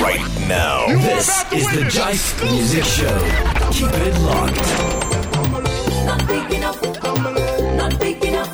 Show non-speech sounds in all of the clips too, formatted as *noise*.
right now. This is the Jive Music Show. Keep it locked. Not big enough. Not big enough.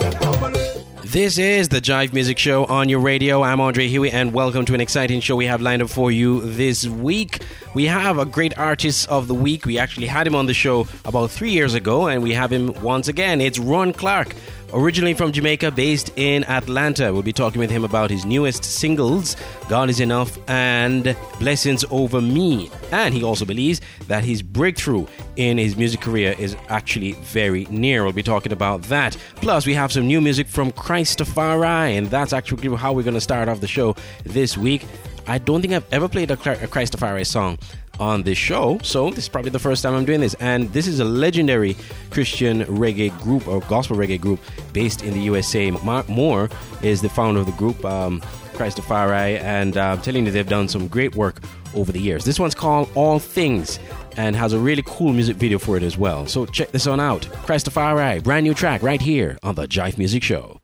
This is the Jive Music Show on your radio. I'm Andre Huey, and welcome to an exciting show we have lined up for you this week. We have a great artist of the week. We actually had him on the show about three years ago, and we have him once again. It's Rohan Clarke, originally from Jamaica, based in Atlanta. We'll be talking with him about his newest singles, God is Enough and Blessings Over Me. And he also believes that his breakthrough in his music career is actually very near. We'll be talking about that. Plus, we have some new music from Christafari, and that's actually how we're going to start off the show this week. I don't think I've ever played a, a Christafari song on this show, so this is probably the first time I'm doing this. And this is a legendary Christian reggae group or gospel reggae group based in the USA. Mark Mohr is the founder of the group, um, Christafari, and uh, I'm telling you, they've done some great work over the years. This one's called All Things and has a really cool music video for it as well. So check this one out. Christafari, brand new track right here on the Jive Music Show.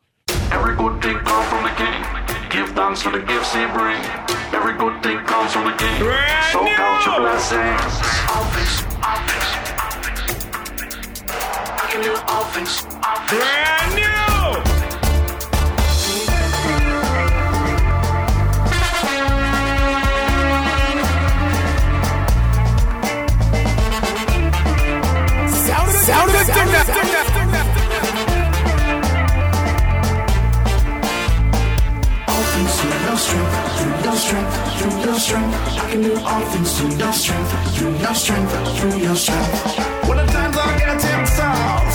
Every good thing comes from the king. Give thanks for the gifts he bring. Every good thing comes from the king. so count your blessings. All things, all things, all things. I can do all things, all things. Brand new! Sound of all strength, through your strength. I can do all things through your strength, through your strength, through your strength. When the times are getting tough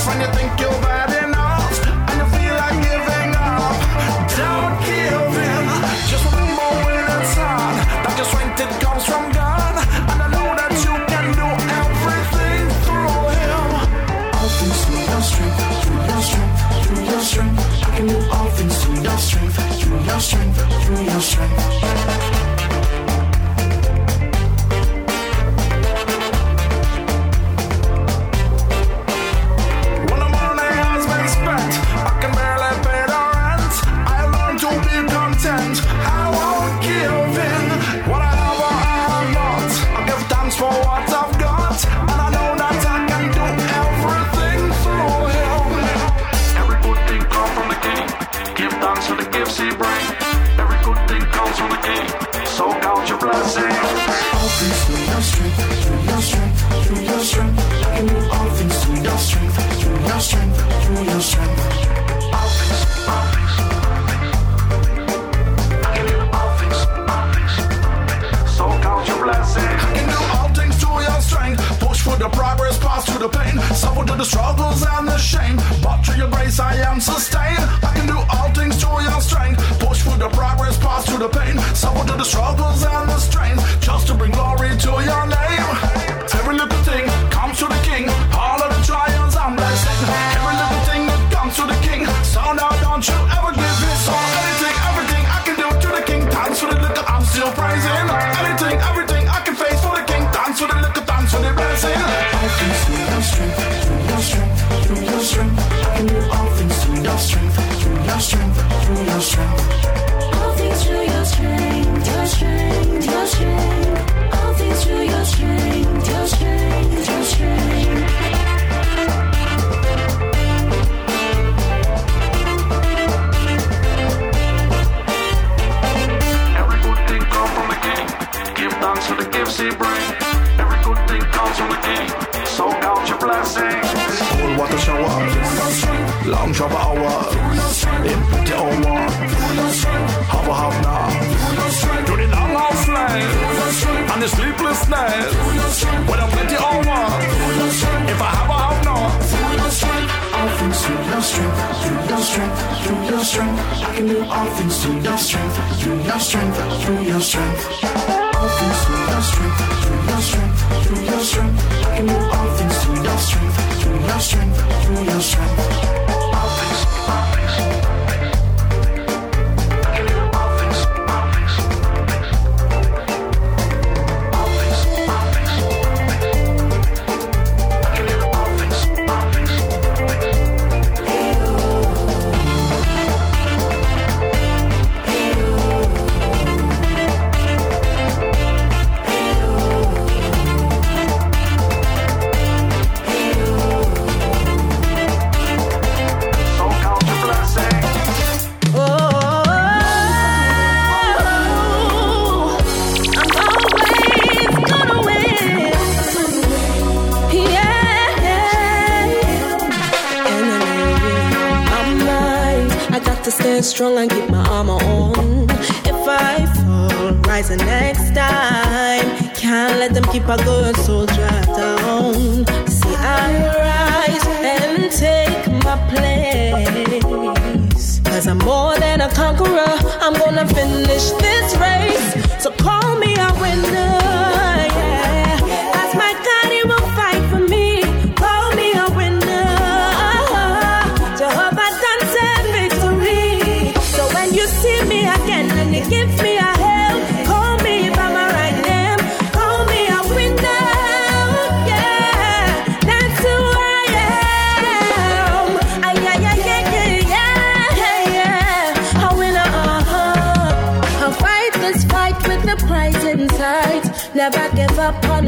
I'm gonna finish this.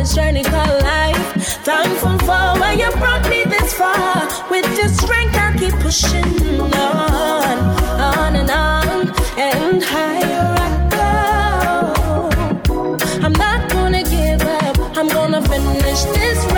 that's journey called life. Thankful for why you brought me this far. With your strength, I'll keep pushing on, on and on, and higher I go. I'm not gonna give up, I'm gonna finish this.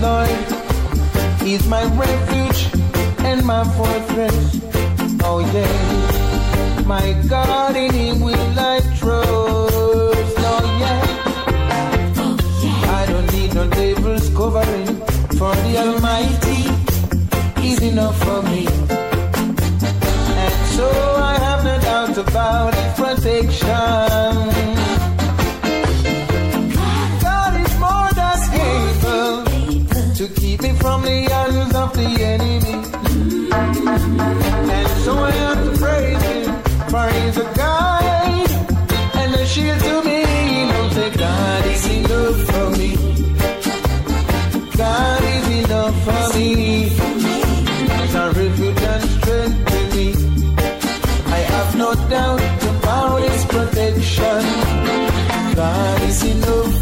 Lord He's my refuge and my fortress. Oh yeah, my God in Him will I trust. Oh yeah, oh, yeah. I don't need no devil's covering, for the Almighty is enough for me. And so I have no doubt about His protection. to keep me from the eyes of the enemy. And so I have to praise him, for he's a guide and a shield to me. Don't say God is enough for me. God is enough for me. He's a refuge and strength to me. I have no doubt about his protection. God is enough.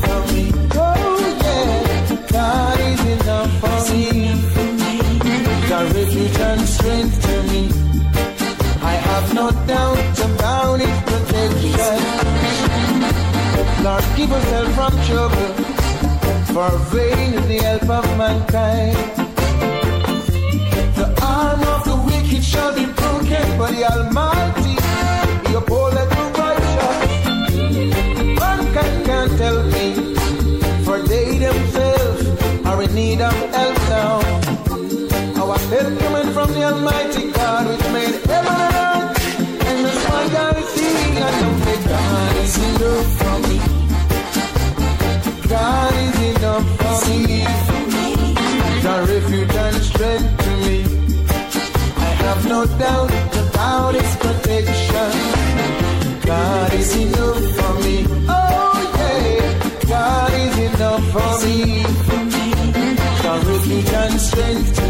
strength to me. I have no doubt about its protection. Lord, keep us all from trouble, for vain is the help of mankind. The arm of the wicked shall be broken, but the Almighty, he upholdeth the righteous. Mankind can't tell me, for they themselves are in need of help help coming from the Almighty God, which made heaven and earth, and the sky God is seeing, and know that God is enough for me. God is enough for me. The refuge and strength to me. I have no doubt about His protection. God is enough for me. Oh yeah, God is enough for me. The refuge and strength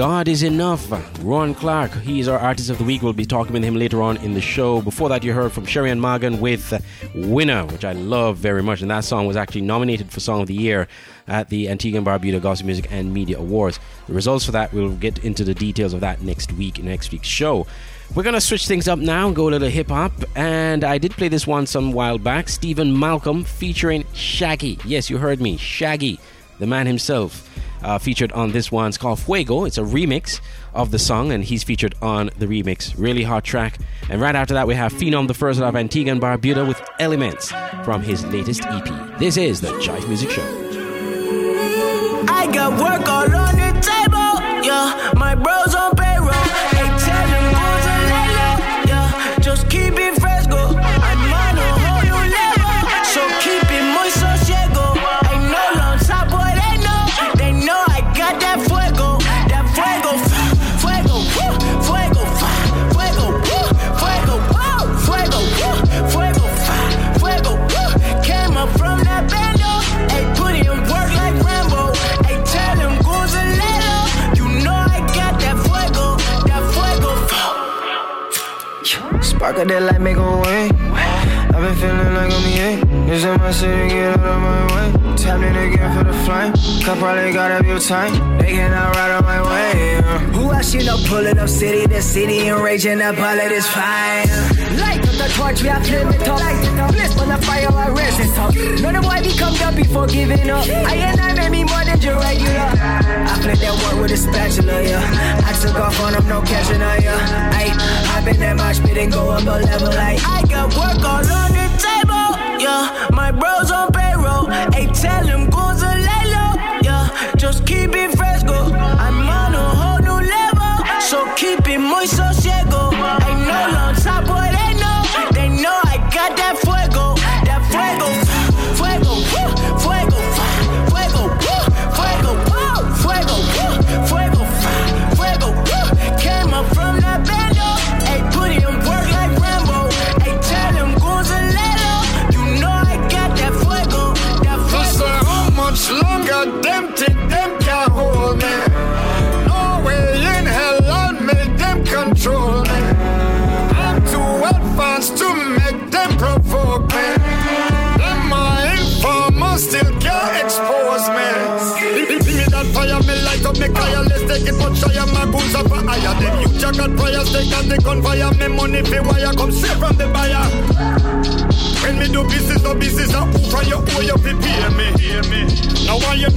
God is enough. Rohan Clarke, he is our artist of the week. We'll be talking with him later on in the show. Before that, you heard from Sherry and Morgan with Winner, which I love very much. And that song was actually nominated for Song of the Year at the Antigua and Barbuda Gospel Music and Media Awards. The results for that, we'll get into the details of that next week next week's show. We're going to switch things up now and go a little hip hop. And I did play this one some while back Stephen Malcolm featuring Shaggy. Yes, you heard me. Shaggy, the man himself uh, featured on this one. It's called Fuego. It's a remix of the song, and he's featured on the remix. Really hot track. And right after that, we have Phenom the First of Antigua and Barbuda with Elements from his latest EP. This is the Jive Music Show. I got work all on the table, yeah. My bros on. Of that light, make a way. I've been feeling like I'm EA. This in my city, get out of my way. Tapped in again for the flame. Cup probably got up your time. They cannot ride on my way. uh. Who else you know pulling up city to city and raging up all of this fire? Light up the torch, we are it up. Bliss on the fire, I raise it up. Know the boy become done before giving up. I and I made me more than your regular. I played that work with a spatula, yeah. I took off on them, no catching on. Ay, I've been that much, spit and go up a level. Like I got work all on the table, yeah. My bros on payroll, ay, tell them goes a lay low, yeah. Just keep it fresco. I'm on a whole new level, so keep it muy sosiego. I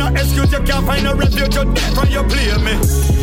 You not excuse, you can't find a refuge, you dead from your play me.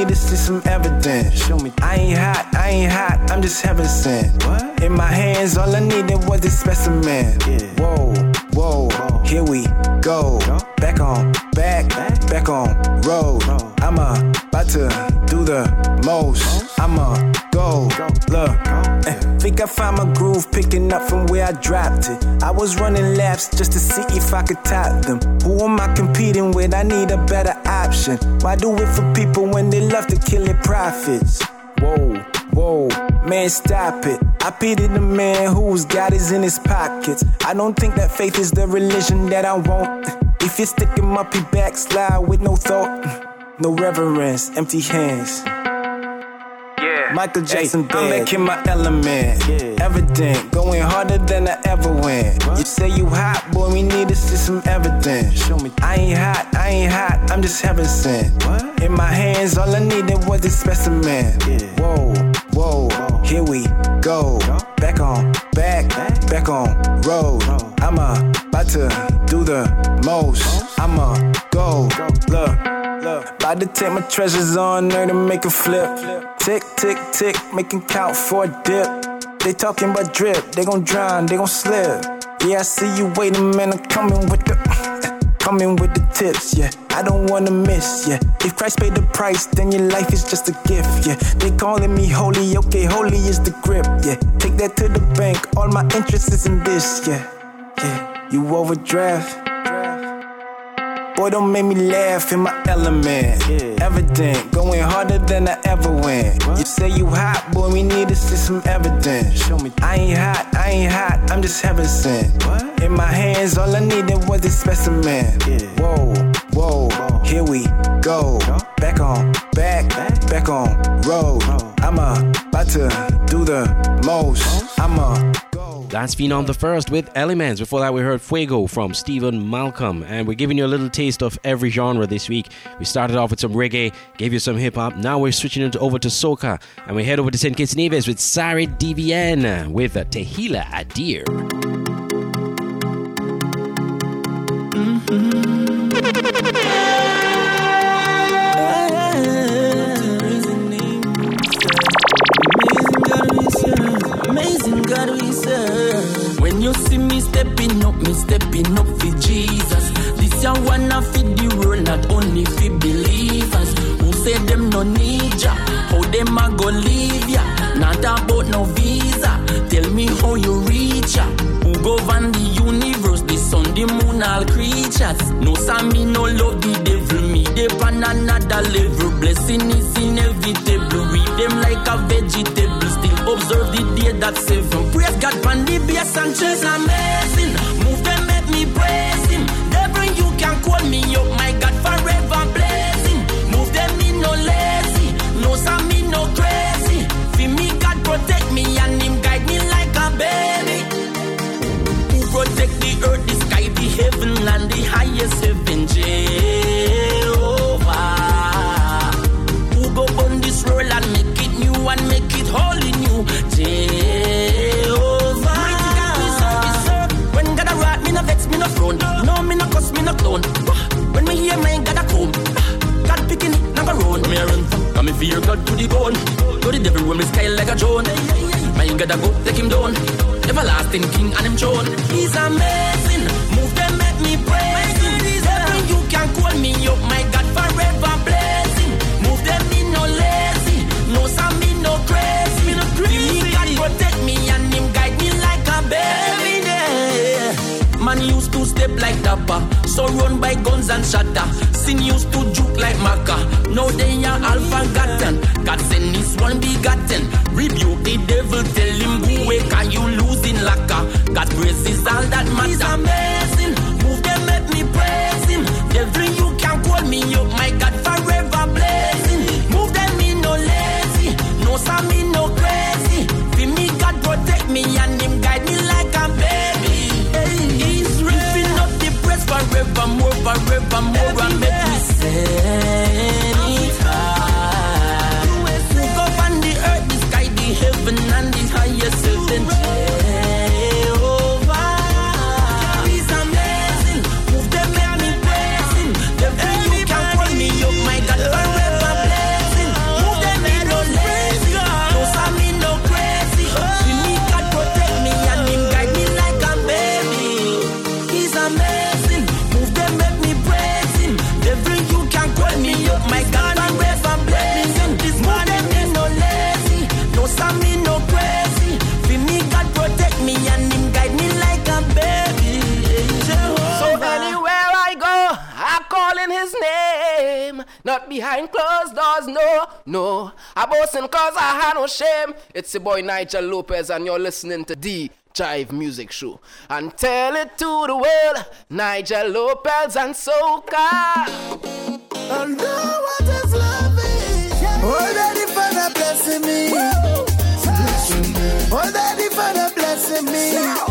Need to see some evidence. Show me. I ain't hot, I ain't hot, I'm just heaven sent. What? In my hands, all I needed was a specimen. Whoa, whoa, here we go. Back on, back, back on road. I'm about to do the most. I'ma go, look. eh, think I found my groove, picking up from where I dropped it. I was running laps just to see if I could top them. Who am I competing with? I need a better option. Why do it for people when they love to kill their profits? Whoa, whoa, man, stop it. I pity the man whose God is in his pockets. I don't think that faith is the religion that I want. If you stick him up, he backslide with no thought, no reverence, empty hands. Yeah. Michael Jackson I'm back in my element. Yeah. Evident, going harder than I ever went. You say you hot, boy, we need to see some evidence. Show me. I ain't hot, I ain't hot, I'm just heaven sent. What? In my hands, all I needed was a specimen. Yeah. Whoa, whoa, here we go. Back on, back, back on road. I'm about to do the most. I'ma go, look. About to take my treasures on there to make a flip. Tick, tick, tick, making count for a dip. They talking about drip, they gon' drown, they gon' slip. Yeah, I see you waiting, man, I'm coming with the. *laughs* Coming with the tips, yeah. I don't wanna miss, yeah. If Christ paid the price, then your life is just a gift, yeah. They calling me holy, okay, holy is the grip, yeah. Take that to the bank, all my interest is in this, yeah. Yeah, you overdraft. Boy, don't make me laugh in my element. Evident, going harder than I ever went. You say you hot, boy, we need to see some evidence. Show me. I ain't hot, I ain't hot, I'm just heaven sent. What? In my hands, all I needed was a specimen. Yeah. Whoa, whoa, whoa, here we go. Back on, back, back on road. I'ma about to do the most. I'ma go. That's Phenom the First with Elements. Before that, we heard Fuego from Stephen Malcolm. And we're giving you a little taste of every genre this week. We started off with some reggae, gave you some hip hop. Now we're switching it over to soca. And we head over to St. Kitts Nevis with Sari DVN with Tehila Adir. Me stepping up for Jesus. This ya wanna feed the world, not only for believers. Who say them no need ya? How them a go leave ya? Not about no visa. Tell me how you reach ya? Who govern the universe, the sun, the moon, all creatures? No, some me no love the devil, me they on another level. Blessing is inevitable. Read them like a vegetable. Still observe the day that's seven. Praise God, pan the bass and chase amazing. Move call me up, my God, forever blessing. Move them, me no lazy. No, some me no crazy. Feel me, God protect me and Him guide me like a baby. Who protect the earth, the sky, the heaven, and the highest heaven, Jehovah. Me a run. Come me fear God to the bone. Go the devil when me style like a drone. My gotta go take him down. Everlasting king and him throne. He's amazing. Move them, make me praise him. Devil, you can call me up, my God, forever blessing. Move them, me no lazy. No, some me no crazy. Me no crazy. God protect me and him guide me like a baby. Yeah. Man used to step like Dapper, so run by guns and shatter. Sin used to juke like Maca, now they are all forgotten. God send this one begotten. Rebuke the devil, tell him go away, can you losing lacquer? God is all that matters. Closed doors, no, no. I boasting cause I had no shame. It's your boy Nigel Lopez and you're listening to D Jive Music Show. And tell it to the world, Nigel Lopez and Soca. And know what is love is. Oh, Daddy Father blessing me. Me. Oh, Daddy Father blessing me. Blessing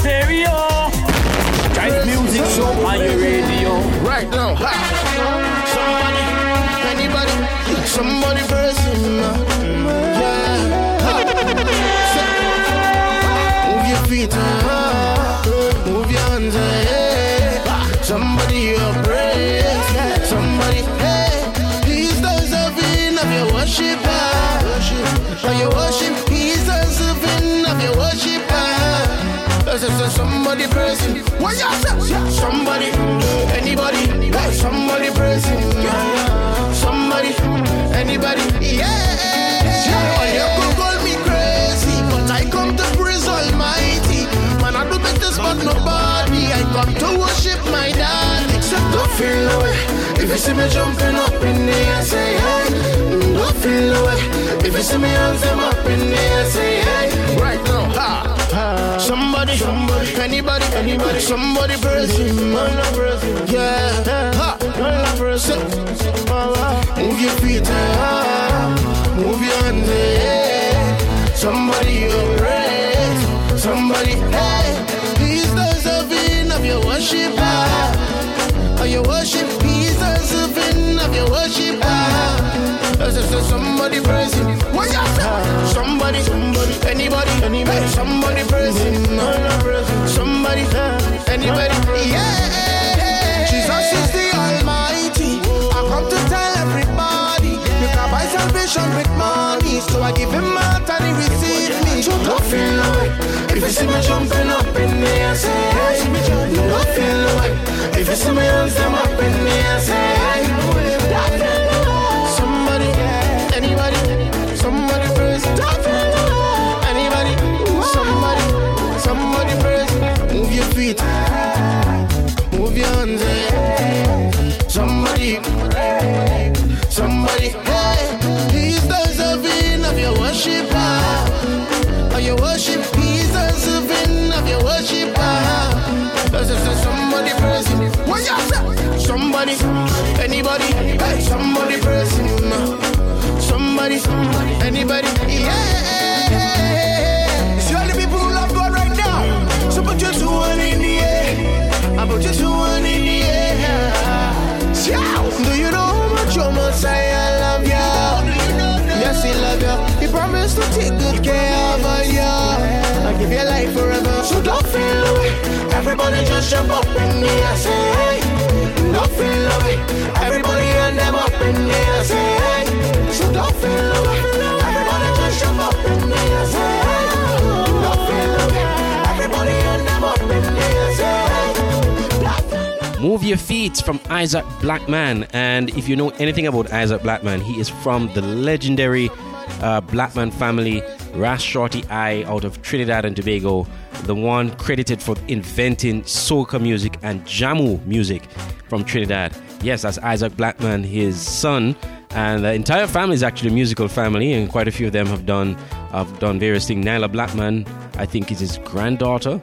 stereo. Drive music show on your radio. Right now. Somebody, anybody, somebody Somebody praising, what you say? Somebody, anybody, hey, somebody praising, somebody, anybody, yeah. Oh, you could call me crazy, but I come to praise Almighty. Man, I do better but nobody. I come to worship my daddy. Except don't feel no way. If you see me jumping up in the air, say hey. Don't feel no way. If you see me hands them up in the air, say hey. Right now, ha. Somebody, somebody, anybody, anybody, somebody praising, man, yeah, ha, man, praise Move your feet, ah, move your hands, yeah. Somebody you praise, somebody, hey, he's deserving of your worship, of your worship, he's deserving of your worship, ah. So, so, Somebody praising, what you say? Somebody, somebody, anybody, anybody, somebody praising, somebody, anybody, yeah. Jesus is the Almighty. I come to tell everybody, you can buy salvation with money, so I give him out and he receive me. So don't feel no way. If you see me jumping up in the air, say hey. Don't feel no way. If you see me hands them up in the air, say hey. Jump up in the air, say hey. Don't feel away. Everybody and them up in the air, say hey. So don't feel away. Everybody just jump up in the air, say hey. Move Your Feet from Isaac Blackman. And if you know anything about Isaac Blackman, he is from the legendary uh, Blackman family, Ras Shorty I out of Trinidad and Tobago, the one credited for inventing soca music and jamoo music from Trinidad. Yes, that's Isaac Blackman, his son. And the entire family is actually a musical family, and quite a few of them have done have done various things. Nailah Blackman, I think, is his granddaughter.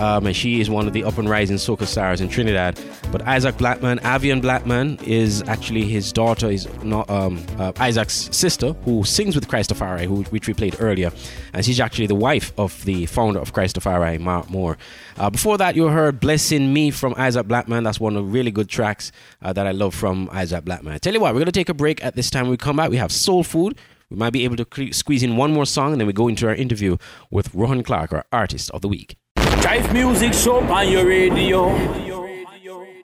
Um, and she is one of the up and rising soca stars in Trinidad. But Isaac Blackman, Avion Blackman, is actually his daughter, is not um, uh, Isaac's sister, who sings with Christafari, who which we played earlier, and she's actually the wife of the founder of Christafari, Mark Mohr. Uh, before that, you heard "Blessing Me" from Isaac Blackman. That's one of the really good tracks uh, that I love from Isaac Blackman. I tell you what, we're gonna take a break at this time. We come back, we have soul food. We might be able to squeeze in one more song, and then we go into our interview with Rohan Clarke, our artist of the week. Drive music show on your radio.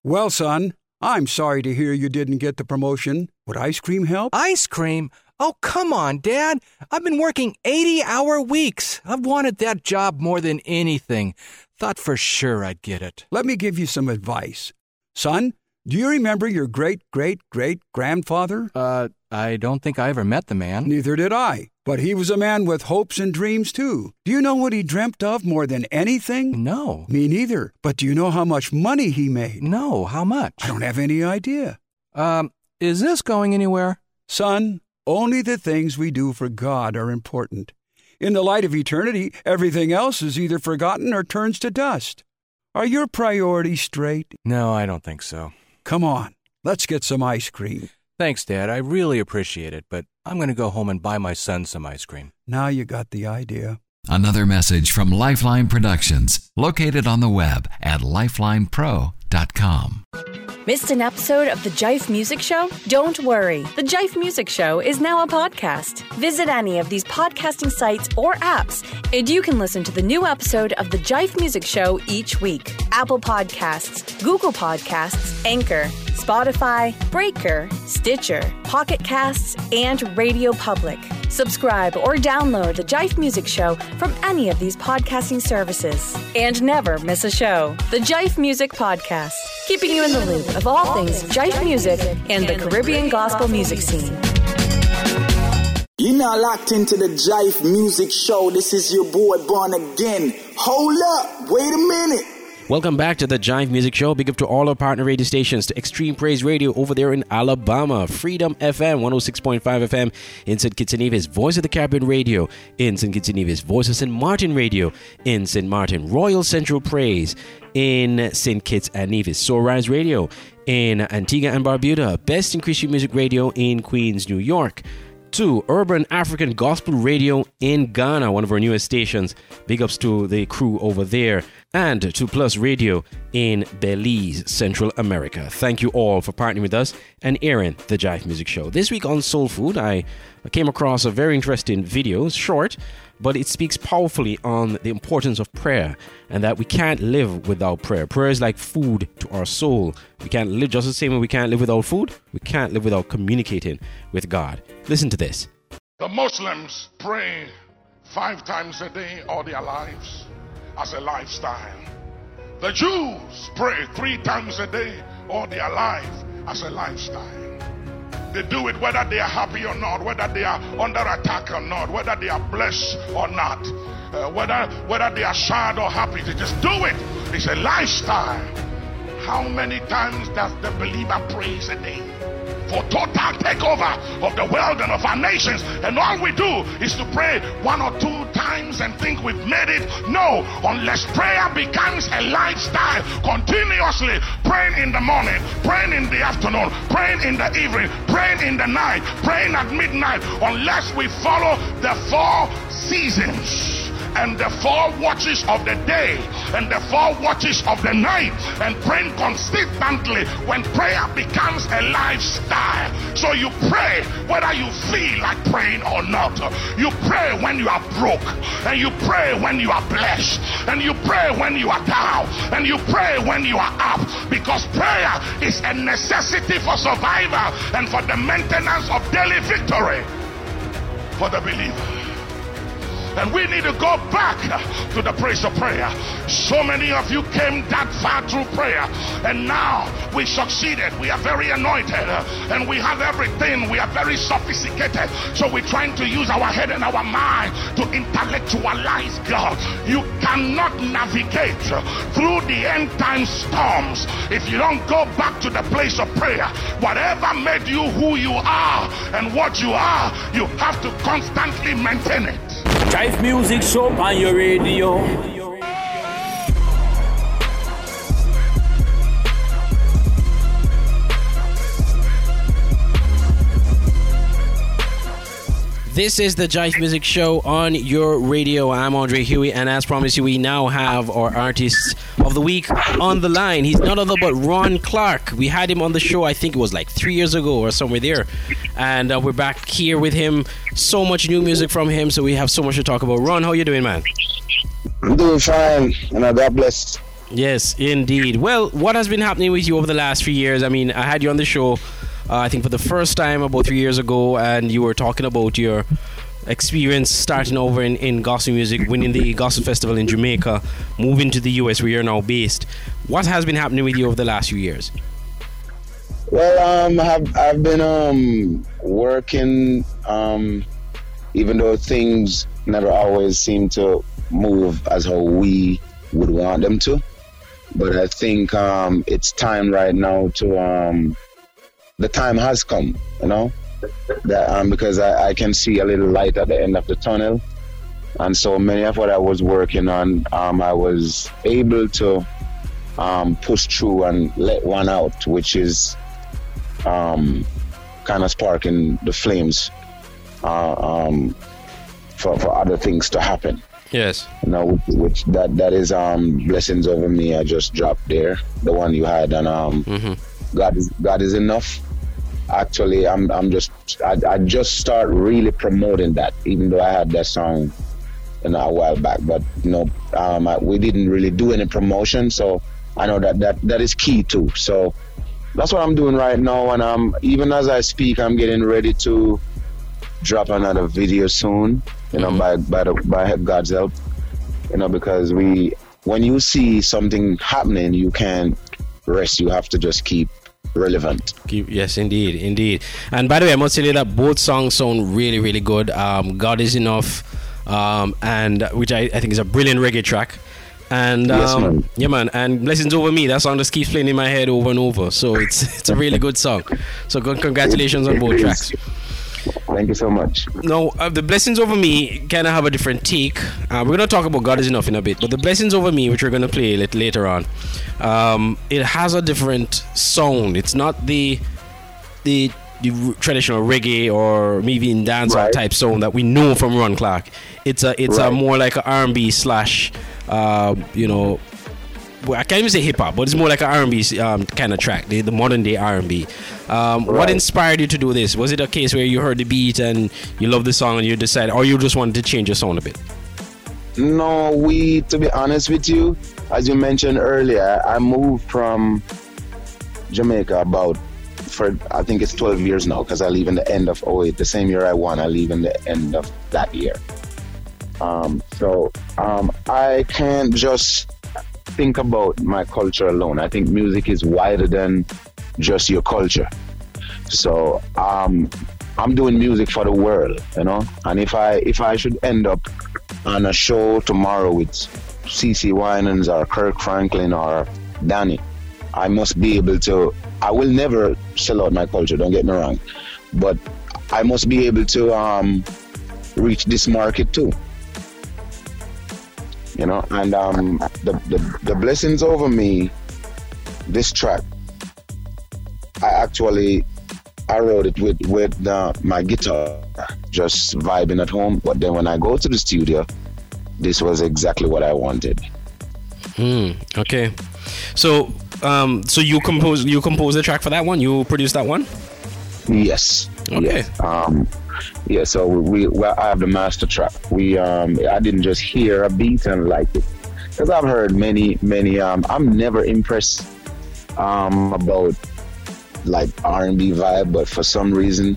Well, son, I'm sorry to hear you didn't get the promotion. Would ice cream help? Ice cream? Oh, come on, Dad. I've been working 80 hour weeks. I've wanted that job more than anything. Thought for sure I'd get it. Let me give you some advice. Son, do you remember your great great great grandfather? Uh, I don't think I ever met the man. Neither did I. But he was a man with hopes and dreams, too. Do you know what he dreamt of more than anything? No. Me neither. But do you know how much money he made? No, how much? I don't have any idea. Um, is this going anywhere? Son, only the things we do for God are important. In the light of eternity, everything else is either forgotten or turns to dust. Are your priorities straight? No, I don't think so. Come on, let's get some ice cream. Thanks, Dad. I really appreciate it, but I'm going to go home and buy my son some ice cream. Now you got the idea. Another message from Lifeline Productions, located on the web at lifelinepro.com. Missed an episode of the Jive Music Show? Don't worry. The Jive Music Show is now a podcast. Visit any of these podcasting sites or apps, and you can listen to the new episode of the Jive Music Show each week. Apple Podcasts, Google Podcasts, Anchor, Spotify, Breaker, Stitcher, Pocket Casts, and Radio Public. Subscribe or download the Jive Music Show from any of these podcasting services. And never miss a show. The Jive Music Podcast, keeping you in the loop of all things Jive music and the Caribbean gospel music scene. You're now locked into the Jive Music Show. This is your boy Born Again. Hold up, wait a minute. Welcome back to the Jive Music Show. Big up to all our partner radio stations, to Extreme Praise Radio over there in Alabama, Freedom FM 106.5 FM in St. Kitts and Nevis, Voice of the Caribbean Radio in St. Kitts and Nevis, Voice of St. Martin Radio in St. Martin, Royal Central Praise in St. Kitts and Nevis, Soul Rise Radio in Antigua and Barbuda, Best in Christian Music Radio in Queens, New York to Urban African Gospel Radio in Ghana, one of our newest stations. Big ups to the crew over there. And to Plus Radio in Belize, Central America. Thank you all for partnering with us and airing the Jive Music Show. This week on Soul Food, I came across a very interesting video, short, but it speaks powerfully on the importance of prayer and that we can't live without prayer. Prayer is like food to our soul. We can't live just the same way we can't live without food. We can't live without communicating with God. Listen to this. The Muslims pray five times a day all their lives as a lifestyle. The Jews pray three times a day all their life as a lifestyle. They do it whether they are happy or not, whether they are under attack or not, whether they are blessed or not, uh, whether whether they are sad or happy. They just do it. It's a lifestyle. How many times does the believer praise a day? For total takeover of the world and of our nations, and all we do is to pray one or two times and think we've made it. No, unless prayer becomes a lifestyle, continuously praying in the morning, praying in the afternoon, praying in the evening, praying in the night, praying at midnight, unless we follow the four seasons and the four watches of the day and the four watches of the night and praying consistently when prayer becomes a lifestyle. So you pray whether you feel like praying or not. You pray when you are broke and you pray when you are blessed and you pray when you are down and you pray when you are up because prayer is a necessity for survival and for the maintenance of daily victory for the believer. And we need to go back to the place of prayer. So many of you came that far through prayer, and now we succeeded. We are very anointed, and we have everything. We are very sophisticated. So we're trying to use our head and our mind to intellectualize God. You cannot navigate through the end time storms if you don't go back to the place of prayer. Whatever made you who you are and what you are, you have to constantly maintain it. Jive Music Show on your radio. This is the Jive Music Show on your radio. I'm Andre Huie, and as promised, we now have our artist of the week on the line. He's none other but Rohan Clarke. We had him on the show, I think it was like three years ago or somewhere there, and uh, we're back here with him. So much new music from him, so we have so much to talk about. Rohan, how you doing, man? I'm doing fine, and I God bless. Yes, indeed. Well, what has been happening with you over the last few years? I mean, I had you on the show uh, I think for the first time about three years ago, and you were talking about your experience starting over in, in gospel music, winning the gospel festival in Jamaica, moving to the US where you're now based. What has been happening with you over the last few years? Well, um, I've I've been um working, um, even though things never always seem to move as how we would want them to. But I think um, it's time right now to um, the time has come, you know, that um, because I, I can see a little light at the end of the tunnel, and so many of what I was working on, um, I was able to um, push through and let one out, which is um, kind of sparking the flames uh, um, for for other things to happen. Yes. You know, which, which that that is um blessings over me. I just dropped there, the one you had, and um, God is God is enough. Actually, I'm I'm just I, I just start really promoting that, even though I had that song, you know, a while back. But you know, um, I, we didn't really do any promotion, so I know that that that is key too. So that's what I'm doing right now, and i'm even as I speak, I'm getting ready to drop another video soon. You know, by by the by God's help. You know, because we when you see something happening, you can't rest. You have to just keep relevant. Keep, yes, indeed, indeed. And by the way, I must tell you that both songs sound really, really good. Um, God is enough, um, and which I, I think is a brilliant reggae track. And Yes, um, man. yeah, man. And blessings over me. That song just keeps playing in my head over and over. So it's *laughs* it's a really good song. So good, congratulations on both tracks. Thank you so much. Now, uh, the blessings over me kind of have a different take. Uh, we're gonna talk about God is enough in a bit, but the blessings over me, which we're gonna play a little later on, um, it has a different sound. It's not the the, the traditional reggae or maybe in dancehall type sound that we know from Rohan Clarke. It's a it's a more like a R&B slash, uh, you know. Well, I can't even say hip hop, but it's more like an R&B um, kind of track, the, the modern day R&B. Um, What inspired you to do this? Was it a case where you heard the beat and you loved the song and you decided, or you just wanted to change your sound a bit? No, we, to be honest with you, as you mentioned earlier, I moved from Jamaica about for I think it's 12 years now because I leave in the end of 08. The same year I won, I leave in the end of that year. Um, so um, I can't just think about my culture alone. I think music is wider than just your culture. So um, I'm doing music for the world, you know. And if I if I should end up on a show tomorrow with CeCe Winans or Kirk Franklin or Danny, I must be able to. I will never sell out my culture. Don't get me wrong, but I must be able to um, reach this market too. You know, and um, the, the the blessings over me. This track, I actually I wrote it with with uh, my guitar, just vibing at home. But then when I go to the studio, this was exactly what I wanted. Hmm. Okay. So, um, so you compose you compose the track for that one. You produce that one. Yes. Okay. Yes. Um, yeah. So we, well, I have the master track. We, um, I didn't just hear a beat and like it, because I've heard many, many. Um, I'm never impressed um, about like R&B vibe, but for some reason,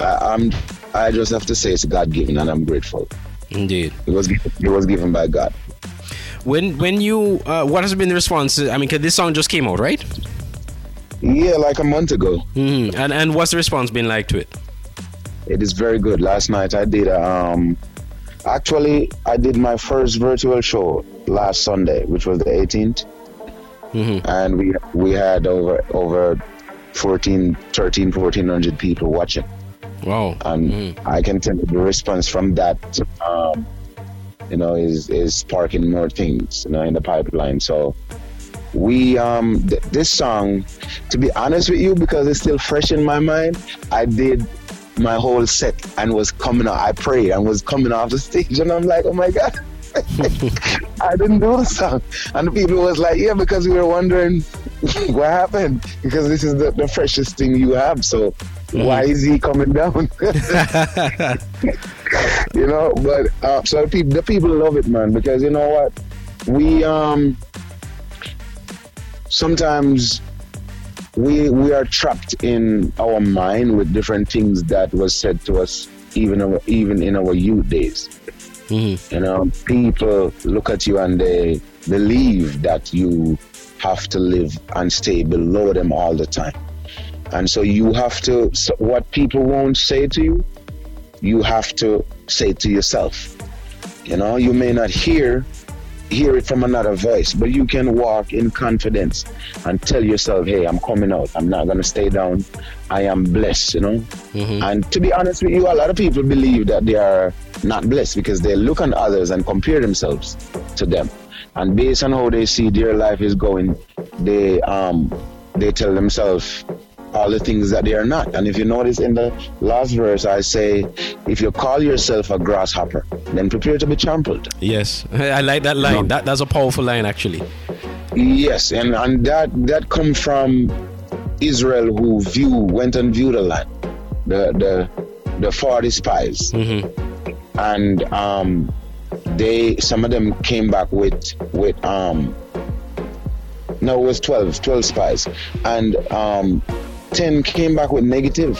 I, I'm. I just have to say it's God given, and I'm grateful. Indeed. It was it was given by God. When when you uh, what has been the response? I mean, 'cause this song just came out, right? Yeah, like a month ago. hmm And and what's the response been like to it? It is very good. Last night I did um actually I did my first virtual show last Sunday, which was the 18th. And we we had over over 14 13 1400 people watching. Wow. And I can tell you the response from that um you know is is sparking more things, you know, in the pipeline. So we um th- this song to be honest with you because it's still fresh in my mind i did my whole set and was coming out i prayed and was coming off the stage and i'm like oh my god. *laughs* I didn't do the song. And the people was like yeah because we were wondering *laughs* what happened because this is the, the freshest thing you have so why is he coming down? *laughs* You know but uh, so the people, the people love it man because you know what? We um sometimes we we are trapped in our mind with different things that was said to us even our, even in our youth days. Mm-hmm. You know, people look at you and they believe that you have to live and stay below them all the time, and so you have to. So what people won't say to you, you have to say to yourself. You know, you may not hear hear it from another voice, but you can walk in confidence and tell yourself, hey, I'm coming out. I'm not going to stay down. I am blessed, you know? And to be honest with you, a lot of people believe that they are not blessed because they look on others and compare themselves to them. And based on how they see their life is going, they um they tell themselves all the things that they are not. And if you notice in the last verse, I say, if you call yourself a grasshopper, then prepare to be trampled. Yes, *laughs* I like that line. That that's a powerful line, actually. Yes, and, and that that come from Israel who view went and viewed the land, the the the forty spies, and um, they some of them came back with with um, no it was 12, 12 spies, and um, ten came back with negative.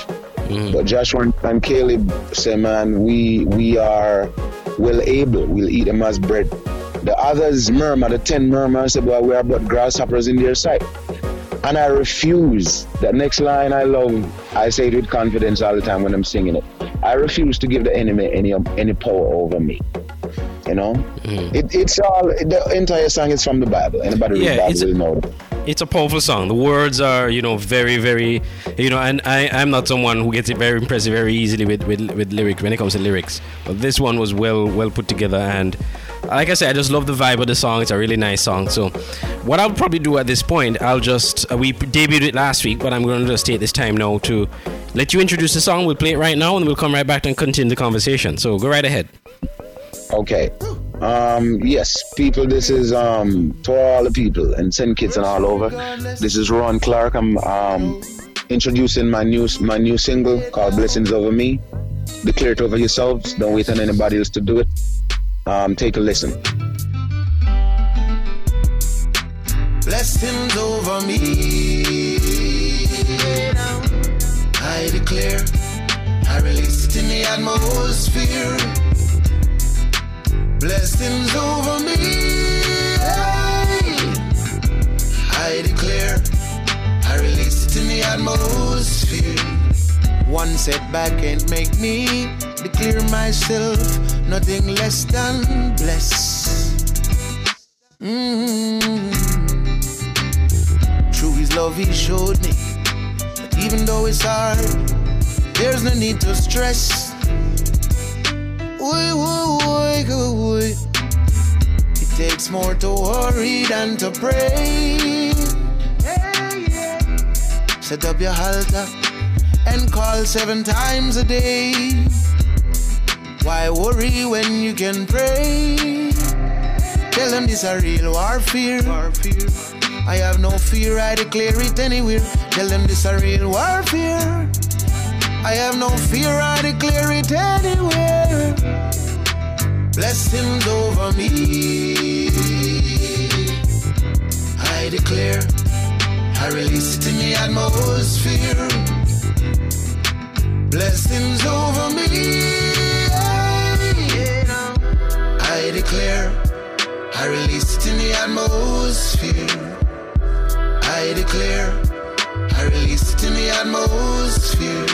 Mm. But Joshua and- and Caleb say, man, we we are well able. We'll eat them as bread. The others murmur, the ten murmur and say, well, we are but grasshoppers in their sight. And I refuse. That next line I love, I say it with confidence all the time when I'm singing it. I refuse to give the enemy any any power over me. You know, mm. it, it's all the entire song is from the Bible. Anybody read Yeah, the Bible will know. that. It's a powerful song. The words are, you know, very, very, you know, and I, I'm not someone who gets it very impressive very easily with, with, with lyrics when it comes to lyrics. But this one was well, well put together, and like I said, I just love the vibe of the song. It's a really nice song. So, what I'll probably do at this point, I'll just uh, we debuted it last week, but I'm going to just take this time now to let you introduce the song. We'll play it right now, and we'll come right back and continue the conversation. So, go right ahead. Okay. Um, yes, people, this is um to all the people and St. Kitts and all over. This is Rohan Clarke. I'm um introducing my new my new single called Blessings Over Me. Declare it over yourselves. Don't wait on anybody else to do it. Um, take a listen. blessings over me. I declare, I release it in the atmosphere. Blessings over me. I declare, I release it in the atmosphere. One setback can't make me declare myself nothing less than blessed. Mm. Through his love, he showed me even though it's hard, there's no need to stress. It takes more to worry than to pray. Set up your altar and call seven times a day. Why worry when you can pray? Tell them this a real warfare. I have no fear, I declare it anywhere. Tell them this a real warfare. I have no fear, I declare it anywhere. Blessings over me. I declare, I release it in the atmosphere. Blessings over me. I declare, I release it in the atmosphere. I declare, I release it in the atmosphere.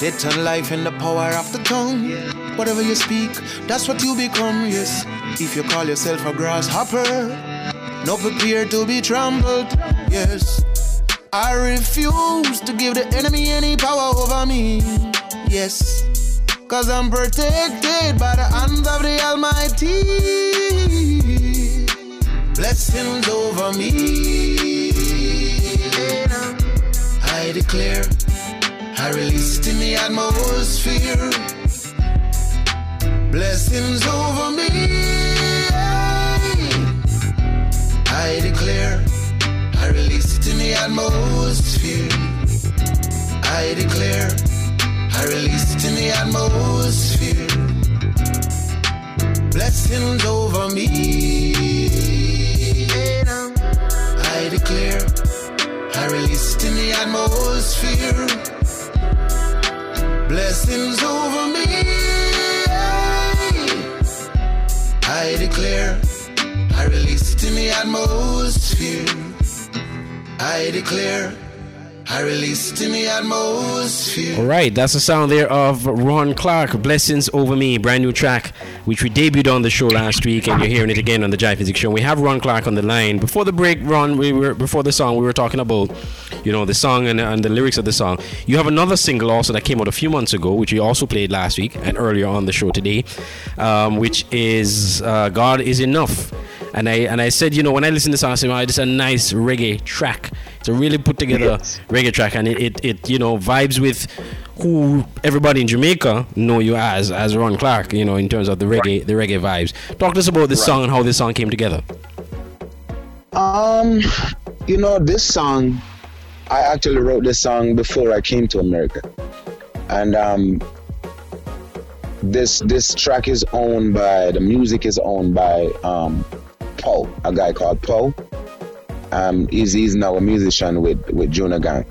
Death and life in the power of the tongue. Whatever you speak, that's what you become, yes. If you call yourself a grasshopper, no prepared to be trampled, yes. I refuse to give the enemy any power over me, yes. Cause I'm protected by the hands of the Almighty. Blessings over me. I declare, I release it in the atmosphere. Blessings over me. I declare, I release it in the atmosphere. I declare, I release it in the atmosphere. Blessings over me. I declare, I release it in the atmosphere. Blessings over me. I declare, I release it in the atmosphere. I declare, I release it in the atmosphere. All right, that's the sound there of Rohan Clarke, Blessings Over Me, brand new track, which we debuted on the show last week, and you're hearing it again on the Jive Music Show. We have Rohan Clarke on the line. Before the break, Rohan, we were before the song, we were talking about, you know, the song and, and the lyrics of the song. You have another single also that came out a few months ago, which you also played last week and earlier on the show today, um, which is uh, God is Enough. And I and I said, you know, when I listen to the song, I said, oh, it's a nice reggae track. It's a really put together reggae track, and it, it, it you know vibes with who everybody in Jamaica know you as as Rohan Clarke. You know, in terms of the reggae the reggae vibes. Talk to us about this Right. song and how this song came together. Um, you know, this song, I actually wrote this song before I came to America, and um, this this track is owned by the music is owned by um, Poe, a guy called Poe. Um, he's he's now a musician with with Jonah Gang,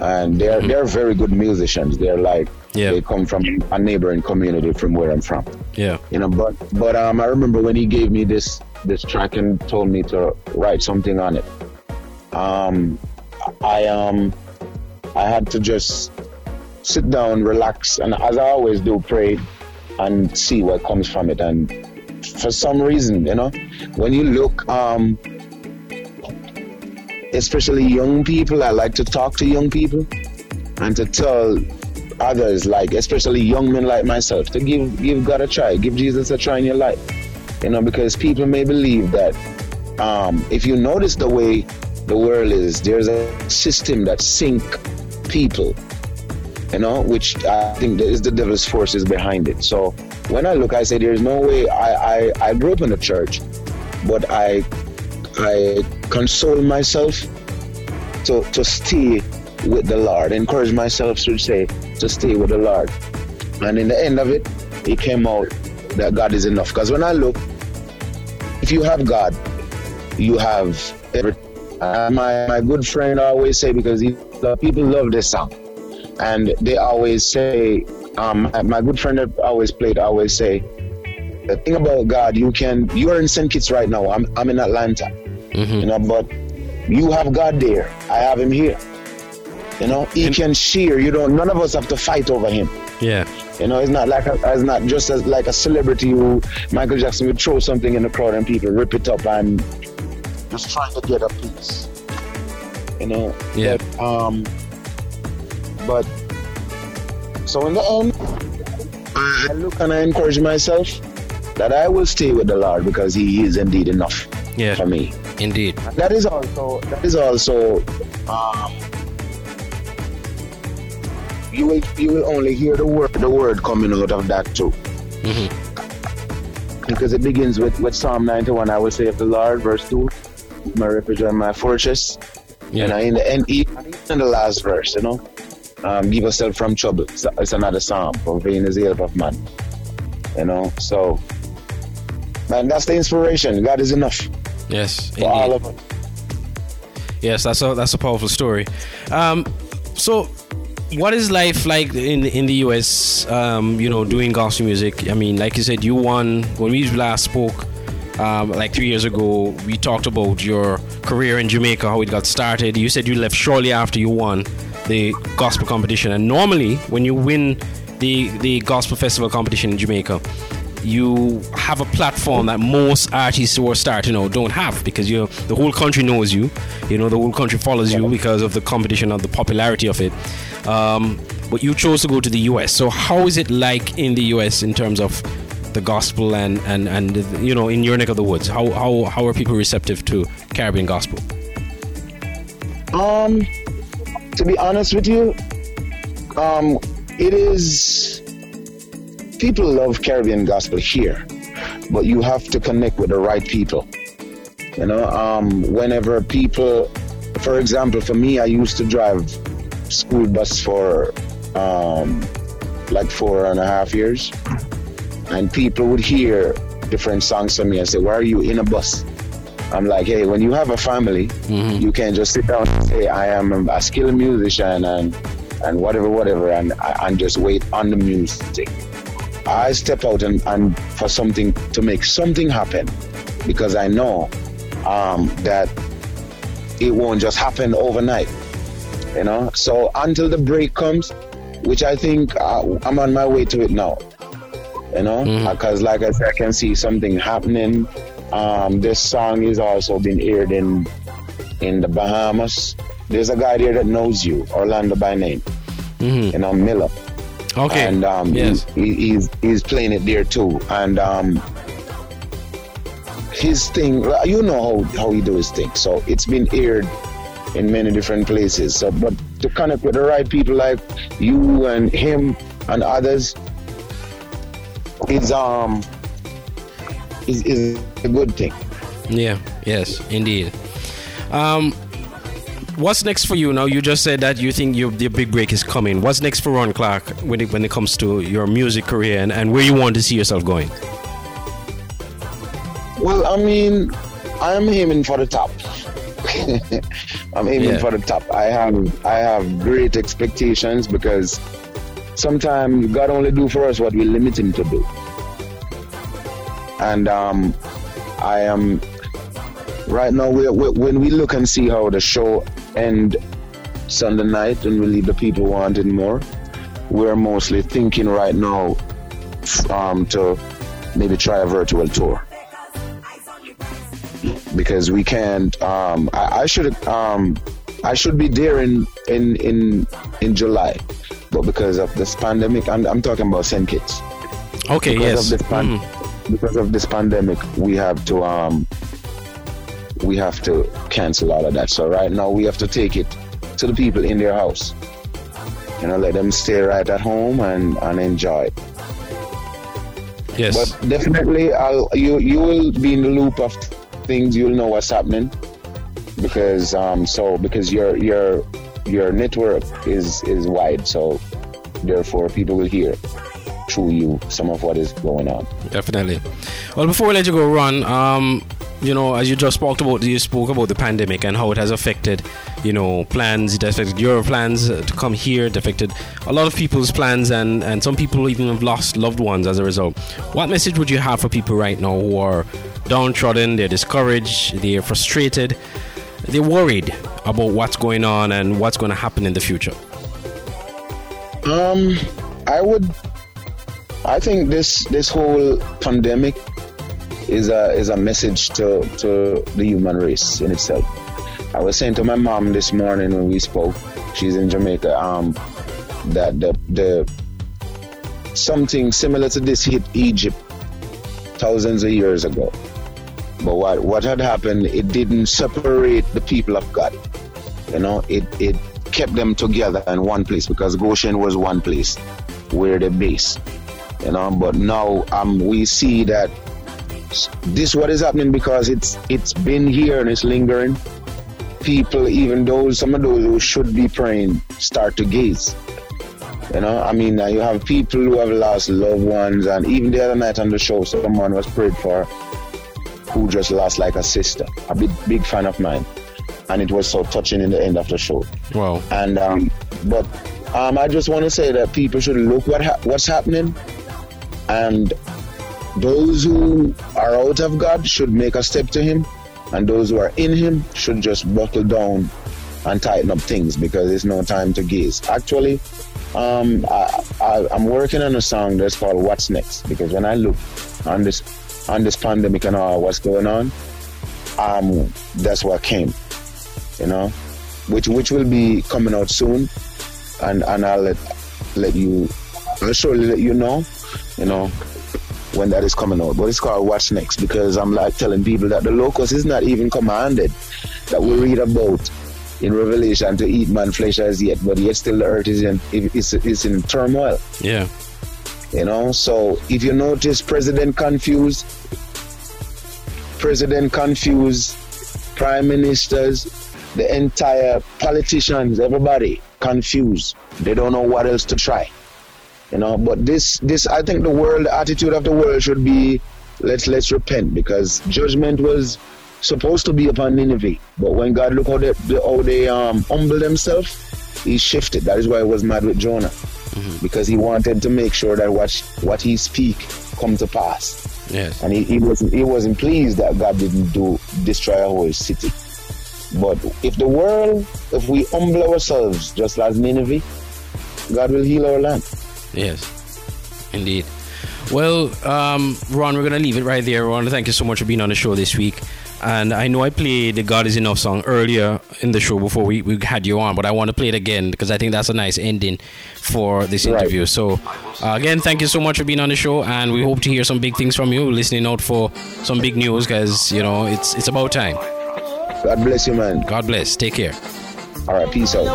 and they're they're very good musicians. They're like they come from a neighboring community from where I'm from Yeah. you know but but um i remember when he gave me this this track and told me to write something on it um i um i had to just sit down relax and as i always do pray and see what comes from it and for some reason you know? When you look um especially young people i like to talk to young people and to tell others like especially young men like myself to give give god a try give jesus a try in your life. You know because people may believe that um, if you notice the way the world is there's a system that sink people you know which i think is the devil's forces behind it. So when i look i say there's no way i i, I grew up in the church but i i console myself to to stay with the Lord. Encourage myself to say to stay with the Lord. And in the end of it, it came out that God is enough. Because when I look, if you have God, you have everything. My my good friend always say because he, the people love this song, and they always say. Um, my, good friend that always played always say, the thing about God, you can. You are in St. Kitts right now. I'm I'm in Atlanta. You know, but you have God there. I have Him here. You know, He can share. You don't. None of us have to fight over Him. Yeah. You know, it's not like a, it's not just as like a celebrity who Michael Jackson would throw something in the crowd and people rip it up and just trying to get a piece. You know. Yeah. But, um. But so in the end, I look and I encourage myself that I will stay with the Lord because He is indeed enough Yeah. for me. Indeed. That is also that is also um, you will you will only hear the word the word coming out of that too. Because it begins with, with Psalm 91, I will say of the Lord, verse 2, my refuge and my fortress. Yeah. You know, in the end, even in the last verse, you know, um, give yourself from trouble. It's, it's another psalm. For vain is the help of man. You know, so, man, that's the inspiration. God is enough Yes. for all of us. Yes, that's a that's a powerful story. Um, so, what is life like in in the US? Um, you know, doing gospel music. I mean, like you said, you won when we last spoke. Um, like three years ago, we talked about your career in Jamaica, how it got started. You said you left shortly after you won the gospel competition, and normally when you win the the gospel festival competition in Jamaica, you have a platform that most artists who are starting out don't have because you the whole country knows you. You know the whole country follows you because of the competition and the popularity of it. Um, but you chose to go to the US so how is it like in the US in terms of the gospel and and and you know in your neck of the woods? How how, how are people receptive to Caribbean gospel? Um, to be honest with you, um, it is people love Caribbean gospel here, but you have to connect with the right people. You know, um, whenever people, for example, for me, I used to drive school bus for um, like four and a half years, and people would hear different songs from me and say, "Why are you in a bus?" I'm like, hey, when you have a family, you can just sit down and say, I am a skilled musician and and whatever, whatever, and and just wait on the music. I step out and, and for something to make something happen because I know um, that it won't just happen overnight. You know, so until the break comes, which I think uh, I'm on my way to it now. You know, because like I said, I can see something happening. Um, this song is also been aired in in the Bahamas. There's a guy there that knows you, Orlando by name. You know, Miller. Okay. And um, Yes. he, he- he's he's playing it there too. And um, his thing, you know how, how he do his thing. So it's been aired in many different places. So, but to connect with the right people like you and him and others is um is, is a good thing. Yeah. Yes. Indeed. Um, what's next for you now? You just said that you think your, your big break is coming. What's next for Rohan Clarke when it, when it comes to your music career and, and where you want to see yourself going? Well, I mean, I'm aiming for the top. *laughs* I'm aiming Yeah. for the top. I have I have great expectations because sometimes God only do for us what we limit Him to do. And um, I am right now. We, we, when we look and see how the show end Sunday night, and really the people wanted more, we're mostly thinking right now um, to maybe try a virtual tour because we can't. Um, I, I should um, I should be there in in in in July, but because of this pandemic, I'm, I'm talking about St. Kitts. Okay. Because yes. Of this pan- Mhm. Because of this pandemic, we have to um, we have to cancel all of that. So right now, we have to take it to the people in their house. You know, let them stay right at home and and enjoy. Yes. But definitely, I'll you you will be in the loop of things. You'll know what's happening because um so because your your your network is is wide. So therefore, people will hear through you some of what is going on. Definitely. Well, before we let you go, Rohan, um, you know, as you just spoke about, you spoke about the pandemic and how it has affected, you know, plans. It affected your plans to come here. It affected a lot of people's plans, and and some people even have lost loved ones as a result. What message would you have for people right now who are downtrodden? They're discouraged. They're frustrated. They're worried about what's going on and what's going to happen in the future. Um, I would. I think this this whole pandemic is a is a message to to the human race in itself. I was saying to my mom this morning when we spoke. She's in Jamaica. Um, that the the something similar to this hit Egypt thousands of years ago. But what what had happened? It didn't separate the people of God. You know, it it kept them together in one place because Goshen was one place where they base. You know, but now um we see that this what is happening because it's it's been here and it's lingering. People, even those some of those who should be praying, start to gaze. You know, I mean, uh, you have people who have lost loved ones, and even the other night on the show, someone was prayed for who just lost like a sister, a big big fan of mine, and it was so touching in the end of the show. Wow. And um, but um, I just want to say that people should look what ha- what's happening, and those who are out of God should make a step to Him, and those who are in Him should just buckle down and tighten up things because it's no time to gaze. Actually, um, I, I'm working on a song that's called "What's Next" because when I look on this on this pandemic and all what's going on, um, that's what came, you know, which which will be coming out soon, and and I'll let let you, I'll surely let you know, you know, when that is coming out. But it's called What's Next because I'm like telling people that the locust is not even commanded that we read about in Revelation to eat man flesh as yet, but yet still the earth is in is, is in turmoil. Yeah. You know, so if you notice President confused, President confused, prime ministers, the entire politicians, everybody confused. They don't know what else to try. You know, but this this I think the world the attitude of the world should be let's let's repent because judgment was supposed to be upon Nineveh. But when God looked how they, how they um, humbled themselves, he shifted. That is why he was mad with Jonah. Because he wanted to make sure that what what he speak come to pass. Yes. And he, he wasn't he wasn't pleased that God didn't do destroy a whole city. But if the world, if we humble ourselves just as Nineveh, God will heal our land. Yes, indeed. Well, um, Rohan, we're going to leave it right there. Rohan, thank you so much for being on the show this week. And I know I played the God is Enough song earlier in the show before we, we had you on, but I want to play it again because I think that's a nice ending for this Right. interview. So, uh, again, thank you so much for being on the show, and we hope to hear some big things from you. Listening out for some big news because, you know, it's, it's about time. God bless you, man. God bless. Take care. All right, peace out.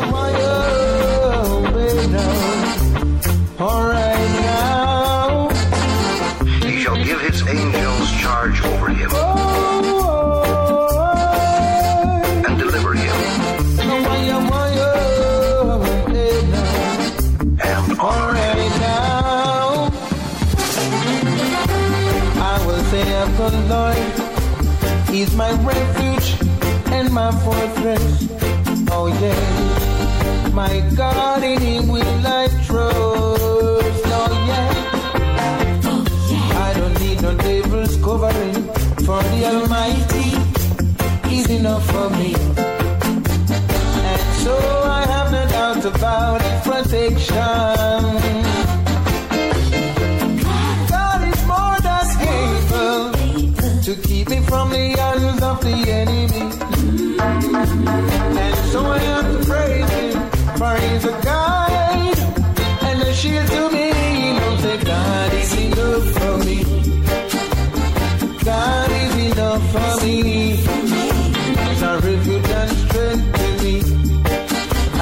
The Lord, He's my refuge and my fortress. Oh yeah, my God in Him will I trust. Oh yeah, I don't need no devil's covering, for the Almighty is enough for me. And so I have no doubt about His protection. The hands of the enemy. And so I have to praise him, a guide and a shield to me. He knows that God is enough for me. God is enough for me. He's a refuge and strength to me.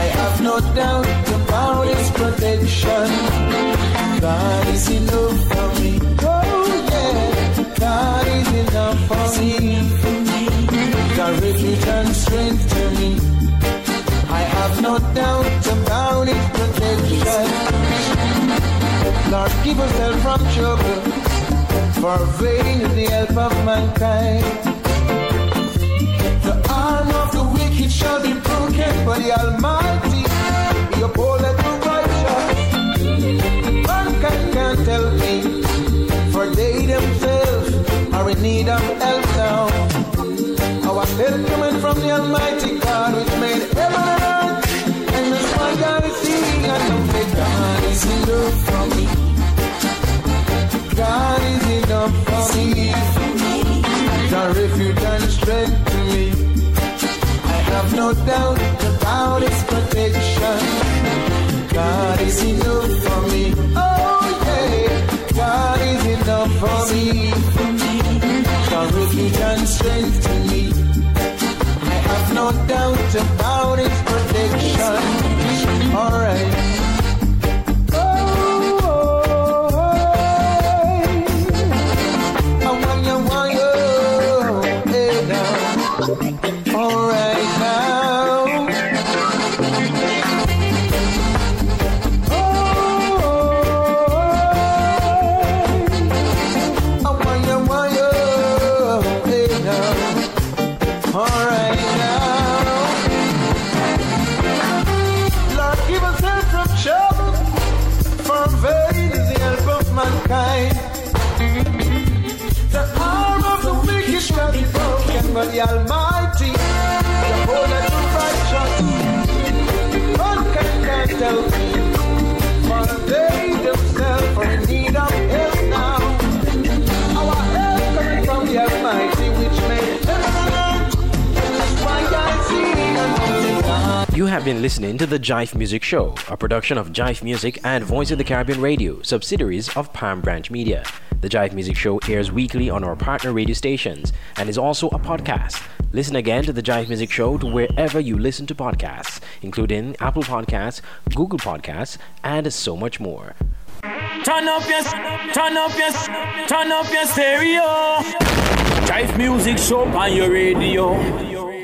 I have no doubt about his protection. God is enough Lord, keep us from trouble, for vain is the help of mankind. The arm of the wicked shall be broken, but the Almighty, he upholdeth the righteous. Mankind can't help me, for they themselves are in need of help now. Our help coming from the Almighty God, which made heaven and earth, and the sky is seeing, and know that God is enough Refuge strength to me. I have no doubt have been listening to the Jive Music Show, a production of Jive Music and Voice of the Caribbean Radio, subsidiaries of Palm Branch Media. The Jive Music Show airs weekly on our partner radio stations and is also a podcast. Listen again to the Jive Music Show to wherever you listen to podcasts, including Apple Podcasts, Google Podcasts, and so much more. Turn up your, turn up your, turn up your stereo. Jive music show on your radio.